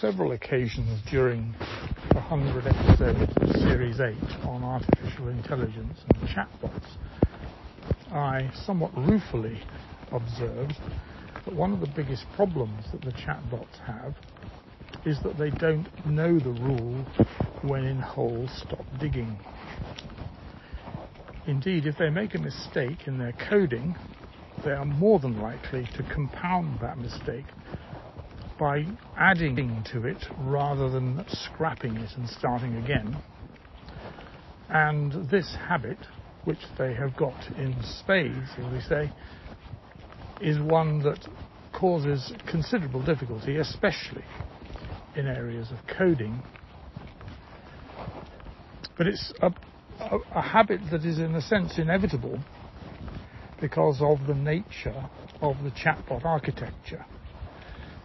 several occasions during the 100 episodes of Series 8 on artificial intelligence and chatbots, I somewhat ruefully observed that one of the biggest problems that the chatbots have is that they don't know the rule when in hole stop digging. Indeed, if they make a mistake in their coding, they are more than likely to compound that mistake by adding to it rather than scrapping it and starting again. And this habit, which they have got in spades, as we say, is one that causes considerable difficulty, especially in areas of coding. But it's a, a, a habit that is, in a sense, inevitable because of the nature of the chatbot architecture,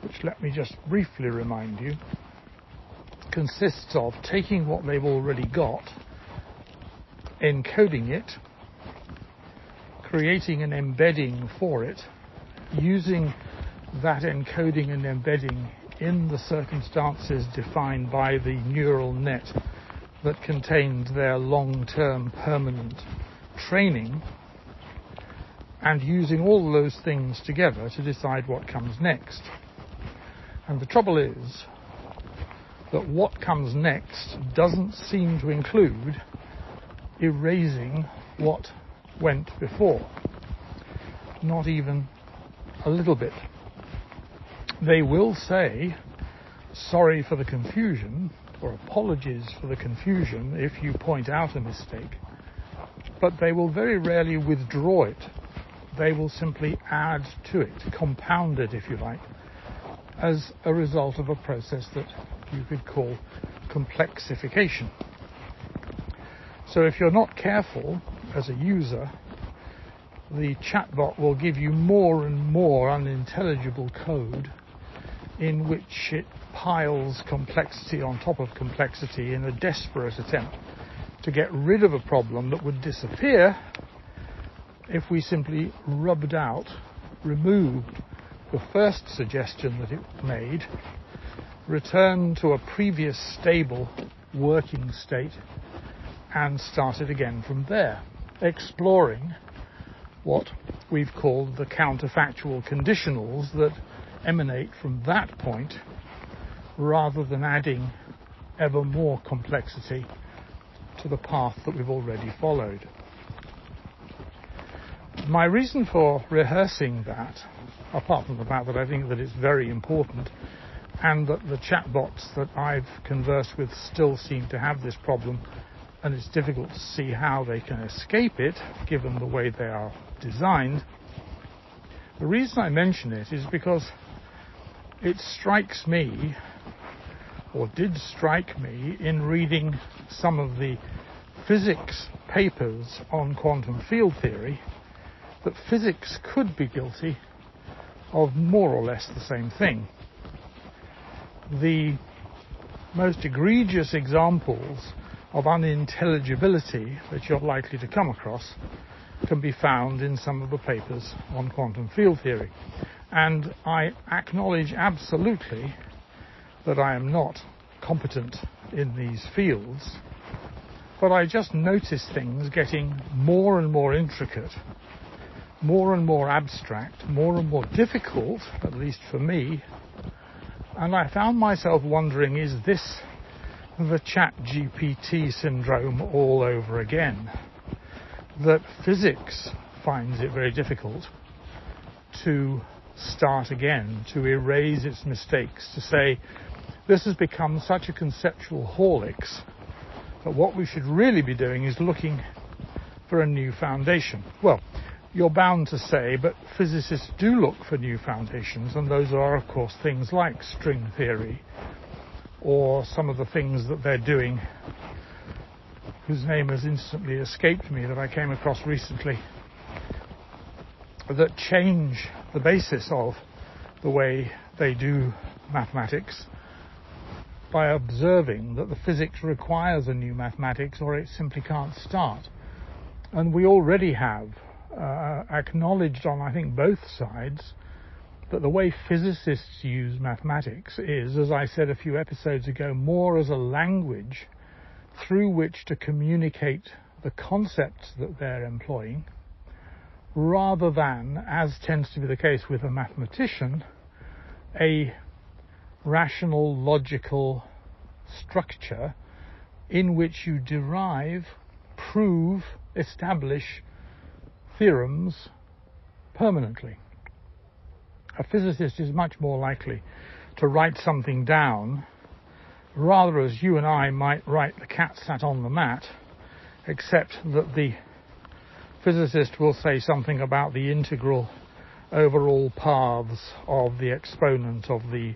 which let me just briefly remind you consists of taking what they've already got, encoding it, creating an embedding for it, using that encoding and embedding in the circumstances defined by the neural net that contained their long-term permanent training and using all those things together to decide what comes next. And the trouble is that what comes next doesn't seem to include erasing what went before. Not even a little bit. They will say, sorry for the confusion, or apologies for the confusion if you point out a mistake, but they will very rarely withdraw it they will simply add to it, compound it, if you like, as a result of a process that you could call complexification. So if you're not careful as a user, the chatbot will give you more and more unintelligible code in which it piles complexity on top of complexity in a desperate attempt to get rid of a problem that would disappear if we simply rubbed out, removed the first suggestion that it made, returned to a previous stable working state, and started again from there, exploring what we've called the counterfactual conditionals that emanate from that point rather than adding ever more complexity to the path that we've already followed. My reason for rehearsing that, apart from the fact that I think that it's very important, and that the chatbots that I've conversed with still seem to have this problem, and it's difficult to see how they can escape it, given the way they are designed. The reason I mention it is because it strikes me, or did strike me, in reading some of the physics papers on quantum field theory that physics could be guilty of more or less the same thing. The most egregious examples of unintelligibility that you're likely to come across can be found in some of the papers on quantum field theory. And I acknowledge absolutely that I am not competent in these fields, but I just notice things getting more and more intricate more and more abstract, more and more difficult, at least for me. And I found myself wondering, is this the chat GPT syndrome all over again? That physics finds it very difficult to start again, to erase its mistakes, to say, this has become such a conceptual horlicks that what we should really be doing is looking for a new foundation. Well, you're bound to say, but physicists do look for new foundations, and those are, of course, things like string theory or some of the things that they're doing, whose name has instantly escaped me that I came across recently, that change the basis of the way they do mathematics by observing that the physics requires a new mathematics or it simply can't start. And we already have uh, acknowledged on, I think, both sides that the way physicists use mathematics is, as I said a few episodes ago, more as a language through which to communicate the concepts that they're employing, rather than, as tends to be the case with a mathematician, a rational, logical structure in which you derive, prove, establish theorems permanently. A physicist is much more likely to write something down rather as you and I might write the cat sat on the mat, except that the physicist will say something about the integral over all paths of the exponent of the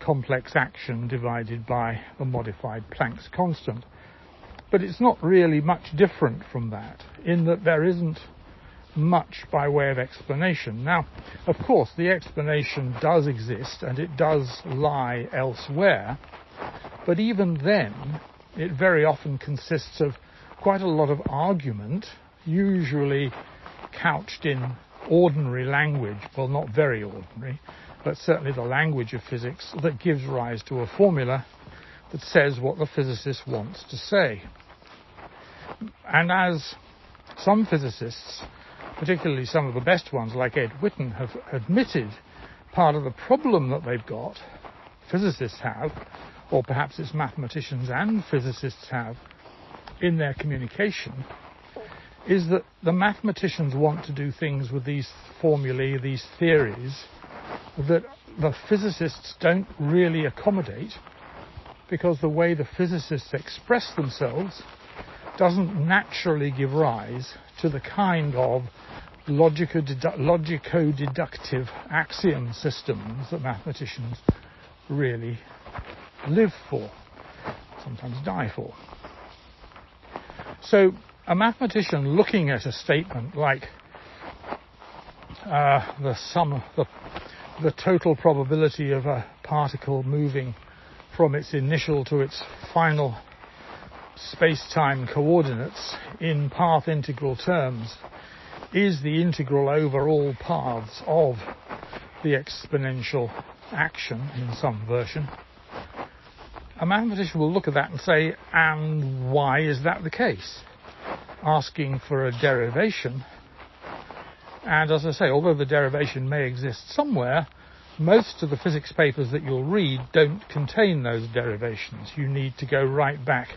complex action divided by the modified Planck's constant. But it's not really much different from that in that there isn't much by way of explanation. Now, of course, the explanation does exist and it does lie elsewhere, but even then, it very often consists of quite a lot of argument, usually couched in ordinary language, well, not very ordinary, but certainly the language of physics that gives rise to a formula that says what the physicist wants to say. And as some physicists particularly some of the best ones like Ed Witten have admitted part of the problem that they've got, physicists have, or perhaps it's mathematicians and physicists have, in their communication, is that the mathematicians want to do things with these formulae, these theories, that the physicists don't really accommodate because the way the physicists express themselves doesn't naturally give rise to the kind of logico-deductive axiom systems that mathematicians really live for, sometimes die for. So a mathematician looking at a statement like uh, the sum, the, the total probability of a particle moving from its initial to its final space-time coordinates in path integral terms is the integral over all paths of the exponential action in some version. A mathematician will look at that and say, and why is that the case? Asking for a derivation. And as I say, although the derivation may exist somewhere, most of the physics papers that you'll read don't contain those derivations. You need to go right back.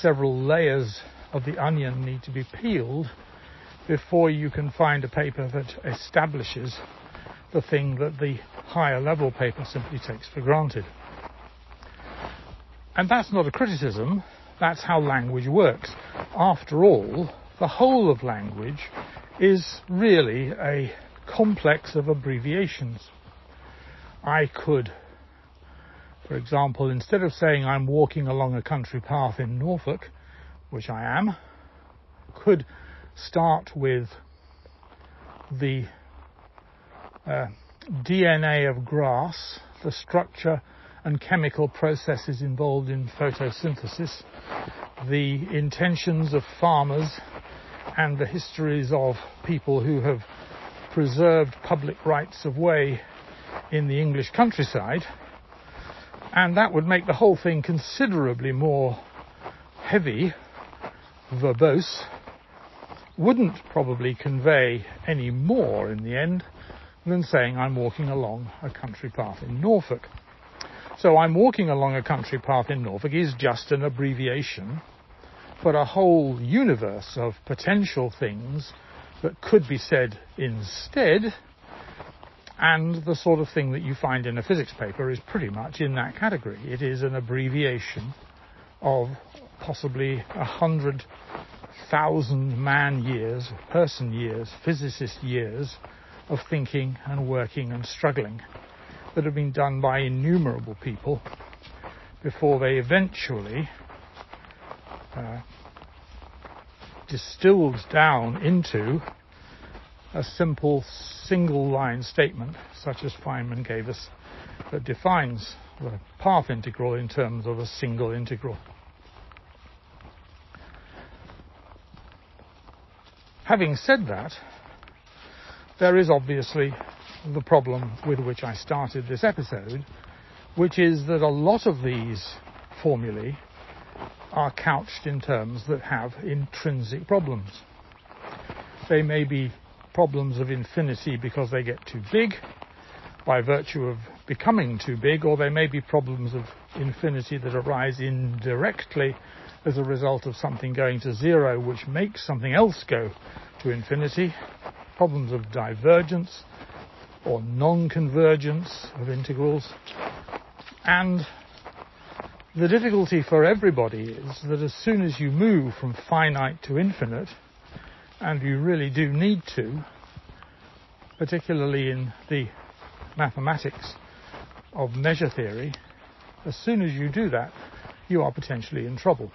Several layers of the onion need to be peeled before you can find a paper that establishes the thing that the higher level paper simply takes for granted. And that's not a criticism, that's how language works. After all, the whole of language is really a complex of abbreviations. I could, for example, instead of saying I'm walking along a country path in Norfolk, which I am, could start with the uh, DNA of grass, the structure and chemical processes involved in photosynthesis, the intentions of farmers, and the histories of people who have preserved public rights of way in the English countryside. And that would make the whole thing considerably more heavy, verbose, wouldn't probably convey any more in the end than saying I'm walking along a country path in Norfolk. So I'm walking along a country path in Norfolk is just an abbreviation for a whole universe of potential things that could be said instead. And the sort of thing that you find in a physics paper is pretty much in that category. It is an abbreviation of possibly a hundred thousand man years, person years, physicist years of thinking and working and struggling that have been done by innumerable people before they eventually uh, distilled down into a simple single line statement such as Feynman gave us that defines the path integral in terms of a single integral. Having said that, there is obviously the problem with which I started this episode, which is that a lot of these formulae are couched in terms that have intrinsic problems. They may be problems of infinity because they get too big by virtue of becoming too big, or they may be problems of infinity that arise indirectly as a result of something going to zero, which makes something else go to infinity. Problems of divergence or non-convergence of integrals. And the difficulty for everybody is that as soon as you move from finite to infinite, and you really do need to, particularly in the mathematics of measure theory, as soon as you do that, you are potentially in trouble.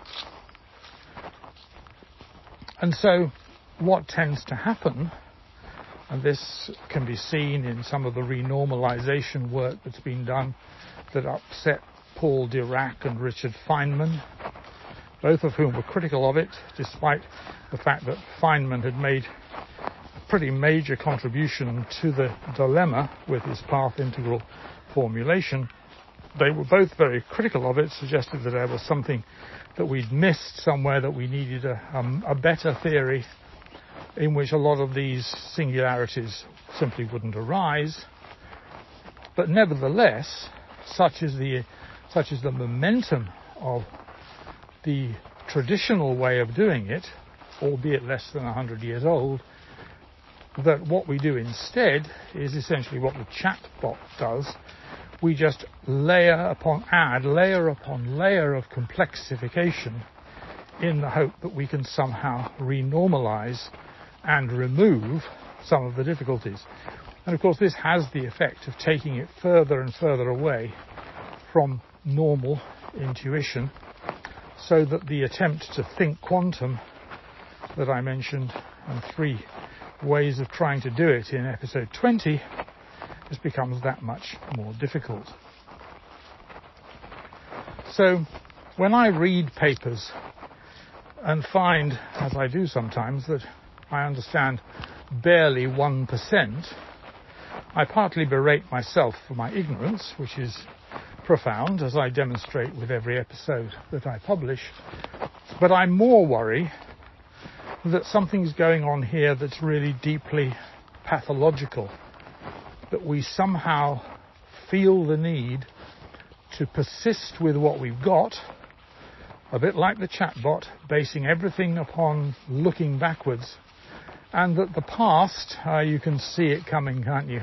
And so, what tends to happen, and this can be seen in some of the renormalization work that's been done that upset Paul Dirac and Richard Feynman, both of whom were critical of it, despite the fact that Feynman had made a pretty major contribution to the dilemma with his path integral formulation. They were both very critical of it, suggested that there was something that we'd missed somewhere, that we needed a, um, a better theory in which a lot of these singularities simply wouldn't arise. But nevertheless, such is the such is the momentum of the traditional way of doing it, albeit less than 100 years old, that what we do instead is essentially what the chatbot does. We just layer upon add, layer upon layer of complexification in the hope that we can somehow renormalize and remove some of the difficulties. And of course, this has the effect of taking it further and further away from normal intuition so that the attempt to think quantum that I mentioned and three ways of trying to do it in episode 20 just becomes that much more difficult. So when I read papers and find, as I do sometimes, that I understand barely 1%, I partly berate myself for my ignorance, which is profound, as I demonstrate with every episode that I publish, but I more worry that something's going on here that's really deeply pathological, that we somehow feel the need to persist with what we've got, a bit like the chatbot, basing everything upon looking backwards, and that the past, uh, you can see it coming, can't you?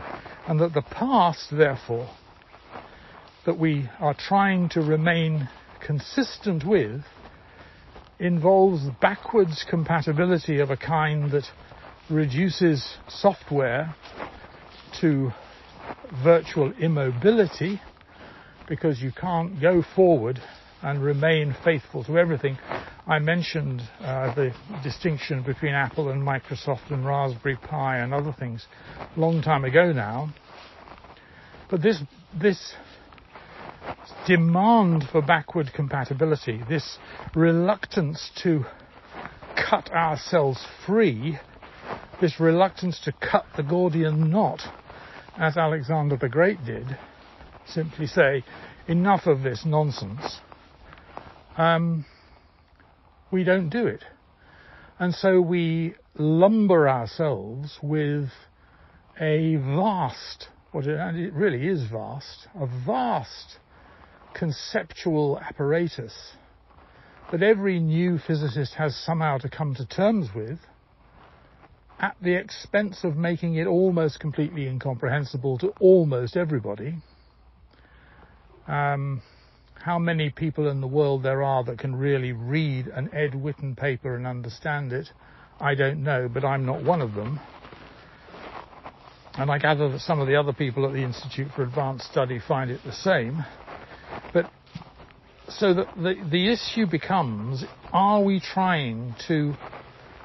And that the past, therefore, that we are trying to remain consistent with involves backwards compatibility of a kind that reduces software to virtual immobility because you can't go forward and remain faithful to everything. I mentioned uh, the distinction between Apple and Microsoft and Raspberry Pi and other things long time ago now. But this, this demand for backward compatibility, this reluctance to cut ourselves free, this reluctance to cut the Gordian knot, as Alexander the Great did, simply say, enough of this nonsense, um, we don't do it. And so we lumber ourselves with a vast, what it, it really is vast, a vast conceptual apparatus that every new physicist has somehow to come to terms with at the expense of making it almost completely incomprehensible to almost everybody. Um, how many people in the world there are that can really read an Ed Witten paper and understand it, I don't know, but I'm not one of them. And I gather that some of the other people at the Institute for Advanced Study find it the same. But so the, the, the issue becomes, are we trying to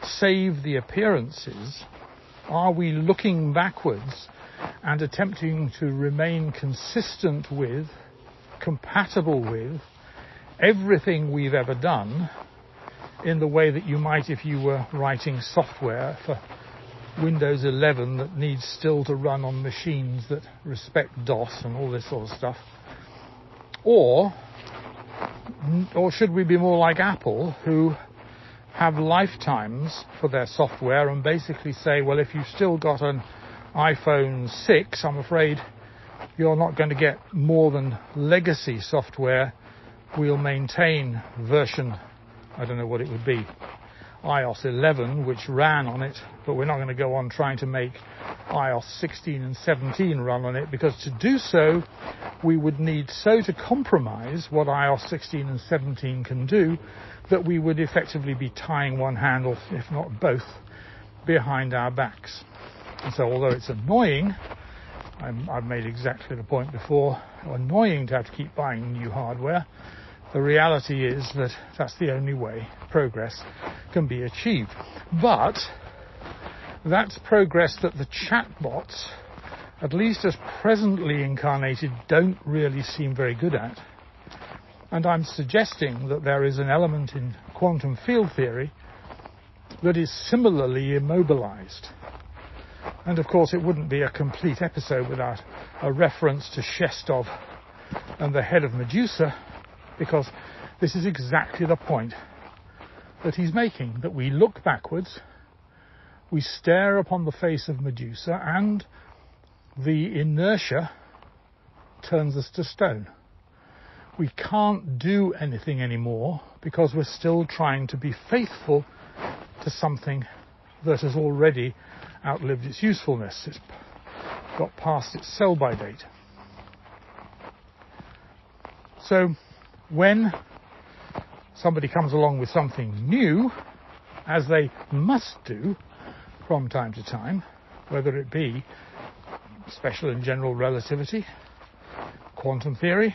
save the appearances? Are we looking backwards and attempting to remain consistent with, compatible with, everything we've ever done in the way that you might if you were writing software for Windows 11 that needs still to run on machines that respect DOS and all this sort of stuff? Or, or should we be more like Apple, who have lifetimes for their software and basically say, well, if you've still got an iPhone 6, I'm afraid you're not going to get more than legacy software. We'll maintain version, I don't know what it would be, iOS 11, which ran on it, but we're not going to go on trying to make iOS 16 and 17 run on it because to do so, we would need so to compromise what iOS 16 and 17 can do that we would effectively be tying one hand, or if not both, behind our backs. And so, although it's annoying, i have made exactly the point before, annoying to have to keep buying new hardware, the reality is that that's the only way progress can be achieved. But that's progress that the chatbots, at least as presently incarnated, don't really seem very good at. And I'm suggesting that there is an element in quantum field theory that is similarly immobilized. And of course, it wouldn't be a complete episode without a reference to Shestov and the head of Medusa, because this is exactly the point that he's making that we look backwards, we stare upon the face of Medusa, and the inertia turns us to stone. We can't do anything anymore because we're still trying to be faithful to something that has already outlived its usefulness. It's got past its sell by date. So when somebody comes along with something new, as they must do from time to time, whether it be special and general relativity, quantum theory,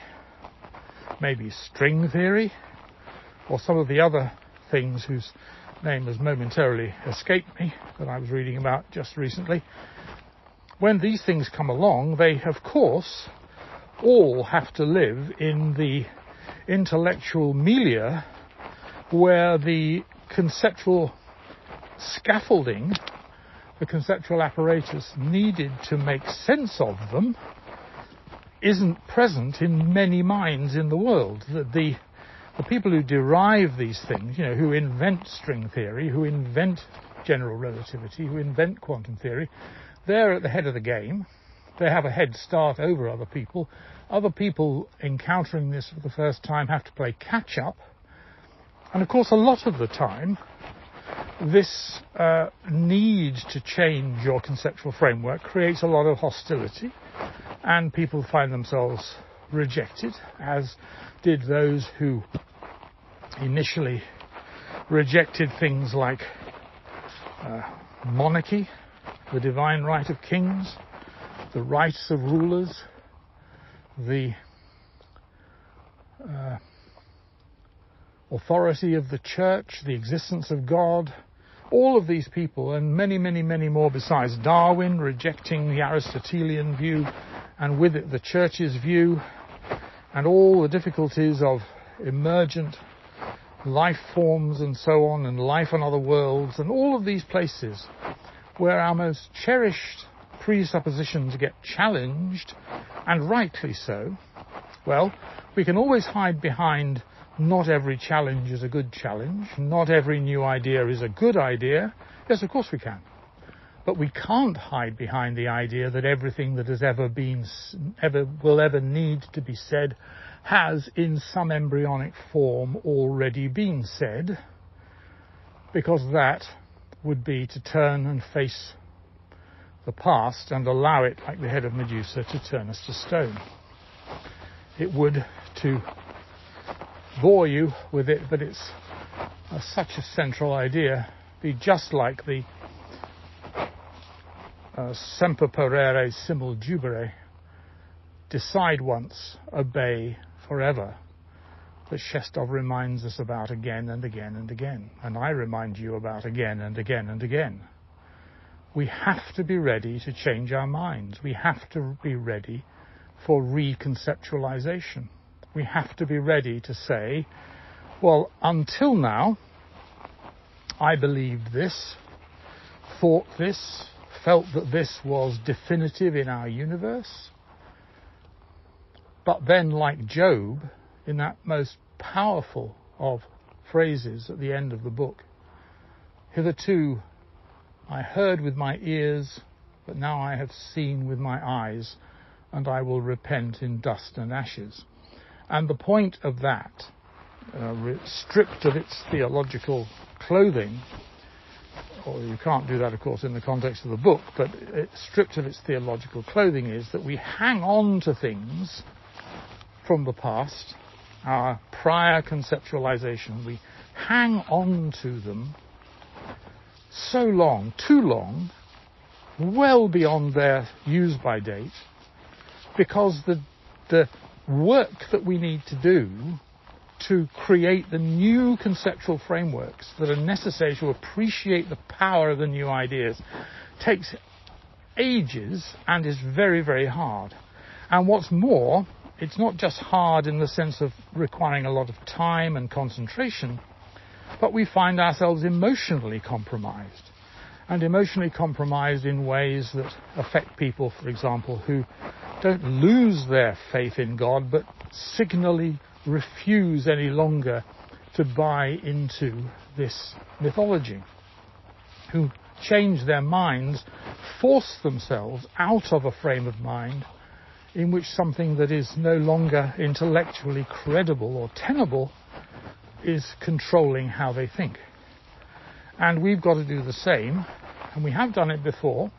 maybe string theory, or some of the other things whose name has momentarily escaped me that I was reading about just recently. When these things come along, they of course all have to live in the intellectual milieu where the conceptual scaffolding, the conceptual apparatus needed to make sense of them, isn't present in many minds in the world. The, the, the people who derive these things, you know, who invent string theory, who invent general relativity, who invent quantum theory, they're at the head of the game. They have a head start over other people. Other people encountering this for the first time have to play catch up. And of course, a lot of the time, this uh, need to change your conceptual framework creates a lot of hostility, and people find themselves rejected, as did those who initially rejected things like uh, monarchy, the divine right of kings, the rights of rulers, the uh, authority of the church, the existence of God, all of these people, and many, many, many more besides. Darwin rejecting the Aristotelian view, and with it the church's view, and all the difficulties of emergent life forms and so on, and life on other worlds, and all of these places where our most cherished presuppositions get challenged, and rightly so, well, we can always hide behind not every challenge is a good challenge, not every new idea is a good idea. Yes, of course we can. But we can't hide behind the idea that everything that has ever been, ever, will ever need to be said has in some embryonic form already been said, because that would be to turn and face the past and allow it, like the head of Medusa, to turn us to stone. It would to bore you with it, but it's a, such a central idea. Be just like the uh, semper parere simul jubere. Decide once, obey forever. That Shestov reminds us about again and again and again, and I remind you about again and again and again we have to be ready to change our minds. We have to be ready for reconceptualization. We have to be ready to say, well, until now, I believed this, thought this, felt that this was definitive in our universe. But then, like Job, in that most powerful of phrases at the end of the book, hitherto I heard with my ears, but now I have seen with my eyes, and I will repent in dust and ashes. And the point of that, uh, stripped of its theological clothing, or you can't do that, of course, in the context of the book, but it, stripped of its theological clothing is that we hang on to things from the past, our prior conceptualization, we hang on to them so long, too long, well beyond their use by date, because the, the work that we need to do to create the new conceptual frameworks that are necessary to appreciate the power of the new ideas takes ages and is very, very hard. And what's more, it's not just hard in the sense of requiring a lot of time and concentration, but we find ourselves emotionally compromised. And emotionally compromised in ways that affect people, for example, who don't lose their faith in God, but signally refuse any longer to buy into this mythology, who change their minds, force themselves out of a frame of mind in which something that is no longer intellectually credible or tenable is controlling how they think. And we've got to do the same, and we have done it before.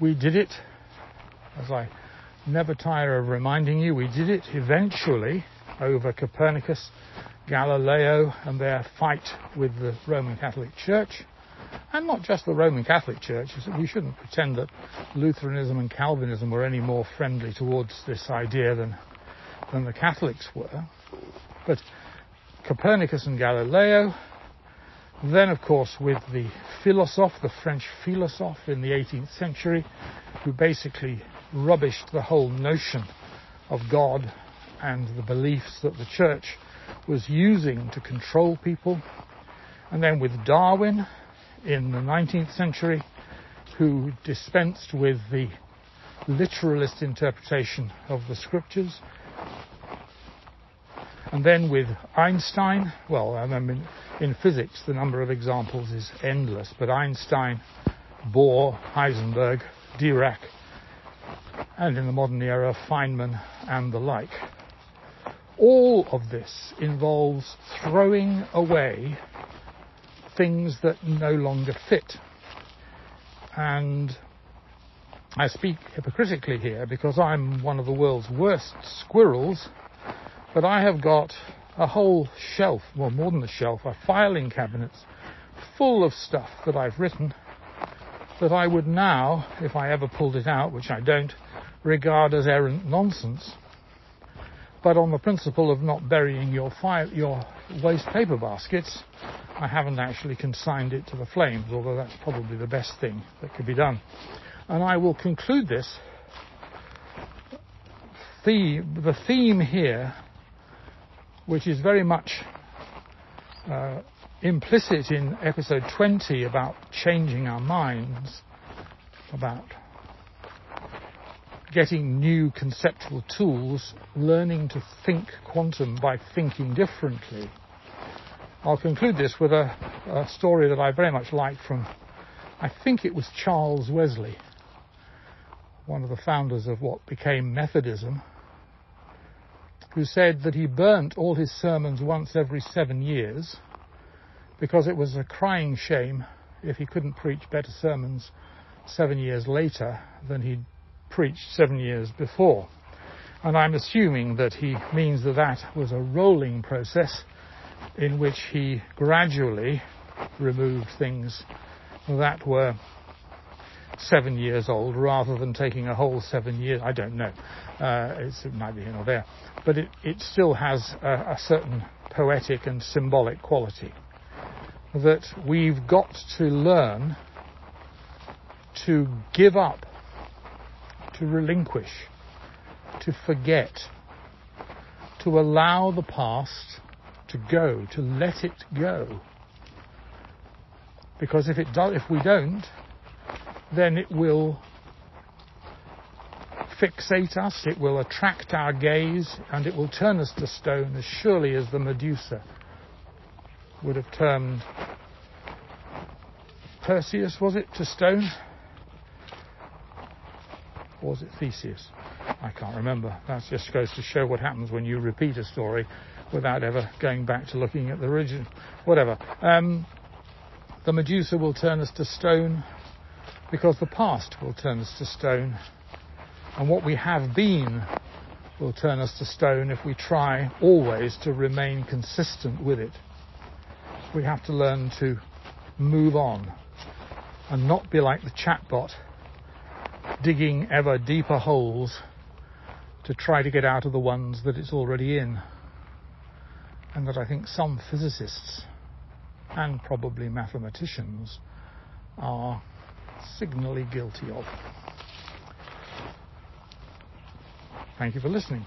We did it, as I never tire of reminding you, we did it eventually over Copernicus, Galileo, and their fight with the Roman Catholic Church. And not just the Roman Catholic Church. We shouldn't pretend that Lutheranism and Calvinism were any more friendly towards this idea than, than the Catholics were. But Copernicus and Galileo, then, of course, with the philosophe, the French philosophe in the 18th century, who basically rubbished the whole notion of God and the beliefs that the church was using to control people. And then with Darwin in the 19th century, who dispensed with the literalist interpretation of the scriptures. And then with Einstein, well, I mean, in physics, the number of examples is endless, but Einstein, Bohr, Heisenberg, Dirac, and in the modern era, Feynman and the like. All of this involves throwing away things that no longer fit. And I speak hypocritically here because I'm one of the world's worst squirrels, but I have got a whole shelf, well, more than a shelf, a filing cabinet full of stuff that I've written that I would now, if I ever pulled it out, which I don't, regard as errant nonsense but on the principle of not burying your, fire, your waste paper baskets, I haven't actually consigned it to the flames, although that's probably the best thing that could be done. And I will conclude this. The, the theme here, which is very much uh, implicit in episode 20 about changing our minds, about getting new conceptual tools, learning to think quantum by thinking differently. I'll conclude this with a, a story that I very much like from, I think it was Charles Wesley, one of the founders of what became Methodism, who said that he burnt all his sermons once every seven years because it was a crying shame if he couldn't preach better sermons seven years later than he'd preached seven years before. And I'm assuming that he means that that was a rolling process in which he gradually removed things that were seven years old rather than taking a whole seven years. I don't know. Uh, it might be here or there. But it, it still has a, a certain poetic and symbolic quality that we've got to learn to give up to relinquish, to forget, to allow the past to go, to let it go. Because if it do, if we don't, then it will fixate us, it will attract our gaze, and it will turn us to stone as surely as the Medusa would have turned Perseus, was it, to stone? Or was it Theseus? I can't remember. That just goes to show what happens when you repeat a story without ever going back to looking at the original. Whatever. Um, the Medusa will turn us to stone because the past will turn us to stone. And what we have been will turn us to stone if we try always to remain consistent with it. We have to learn to move on and not be like the chatbot digging ever deeper holes to try to get out of the ones that it's already in. And that I think some physicists and probably mathematicians are signally guilty of. Thank you for listening.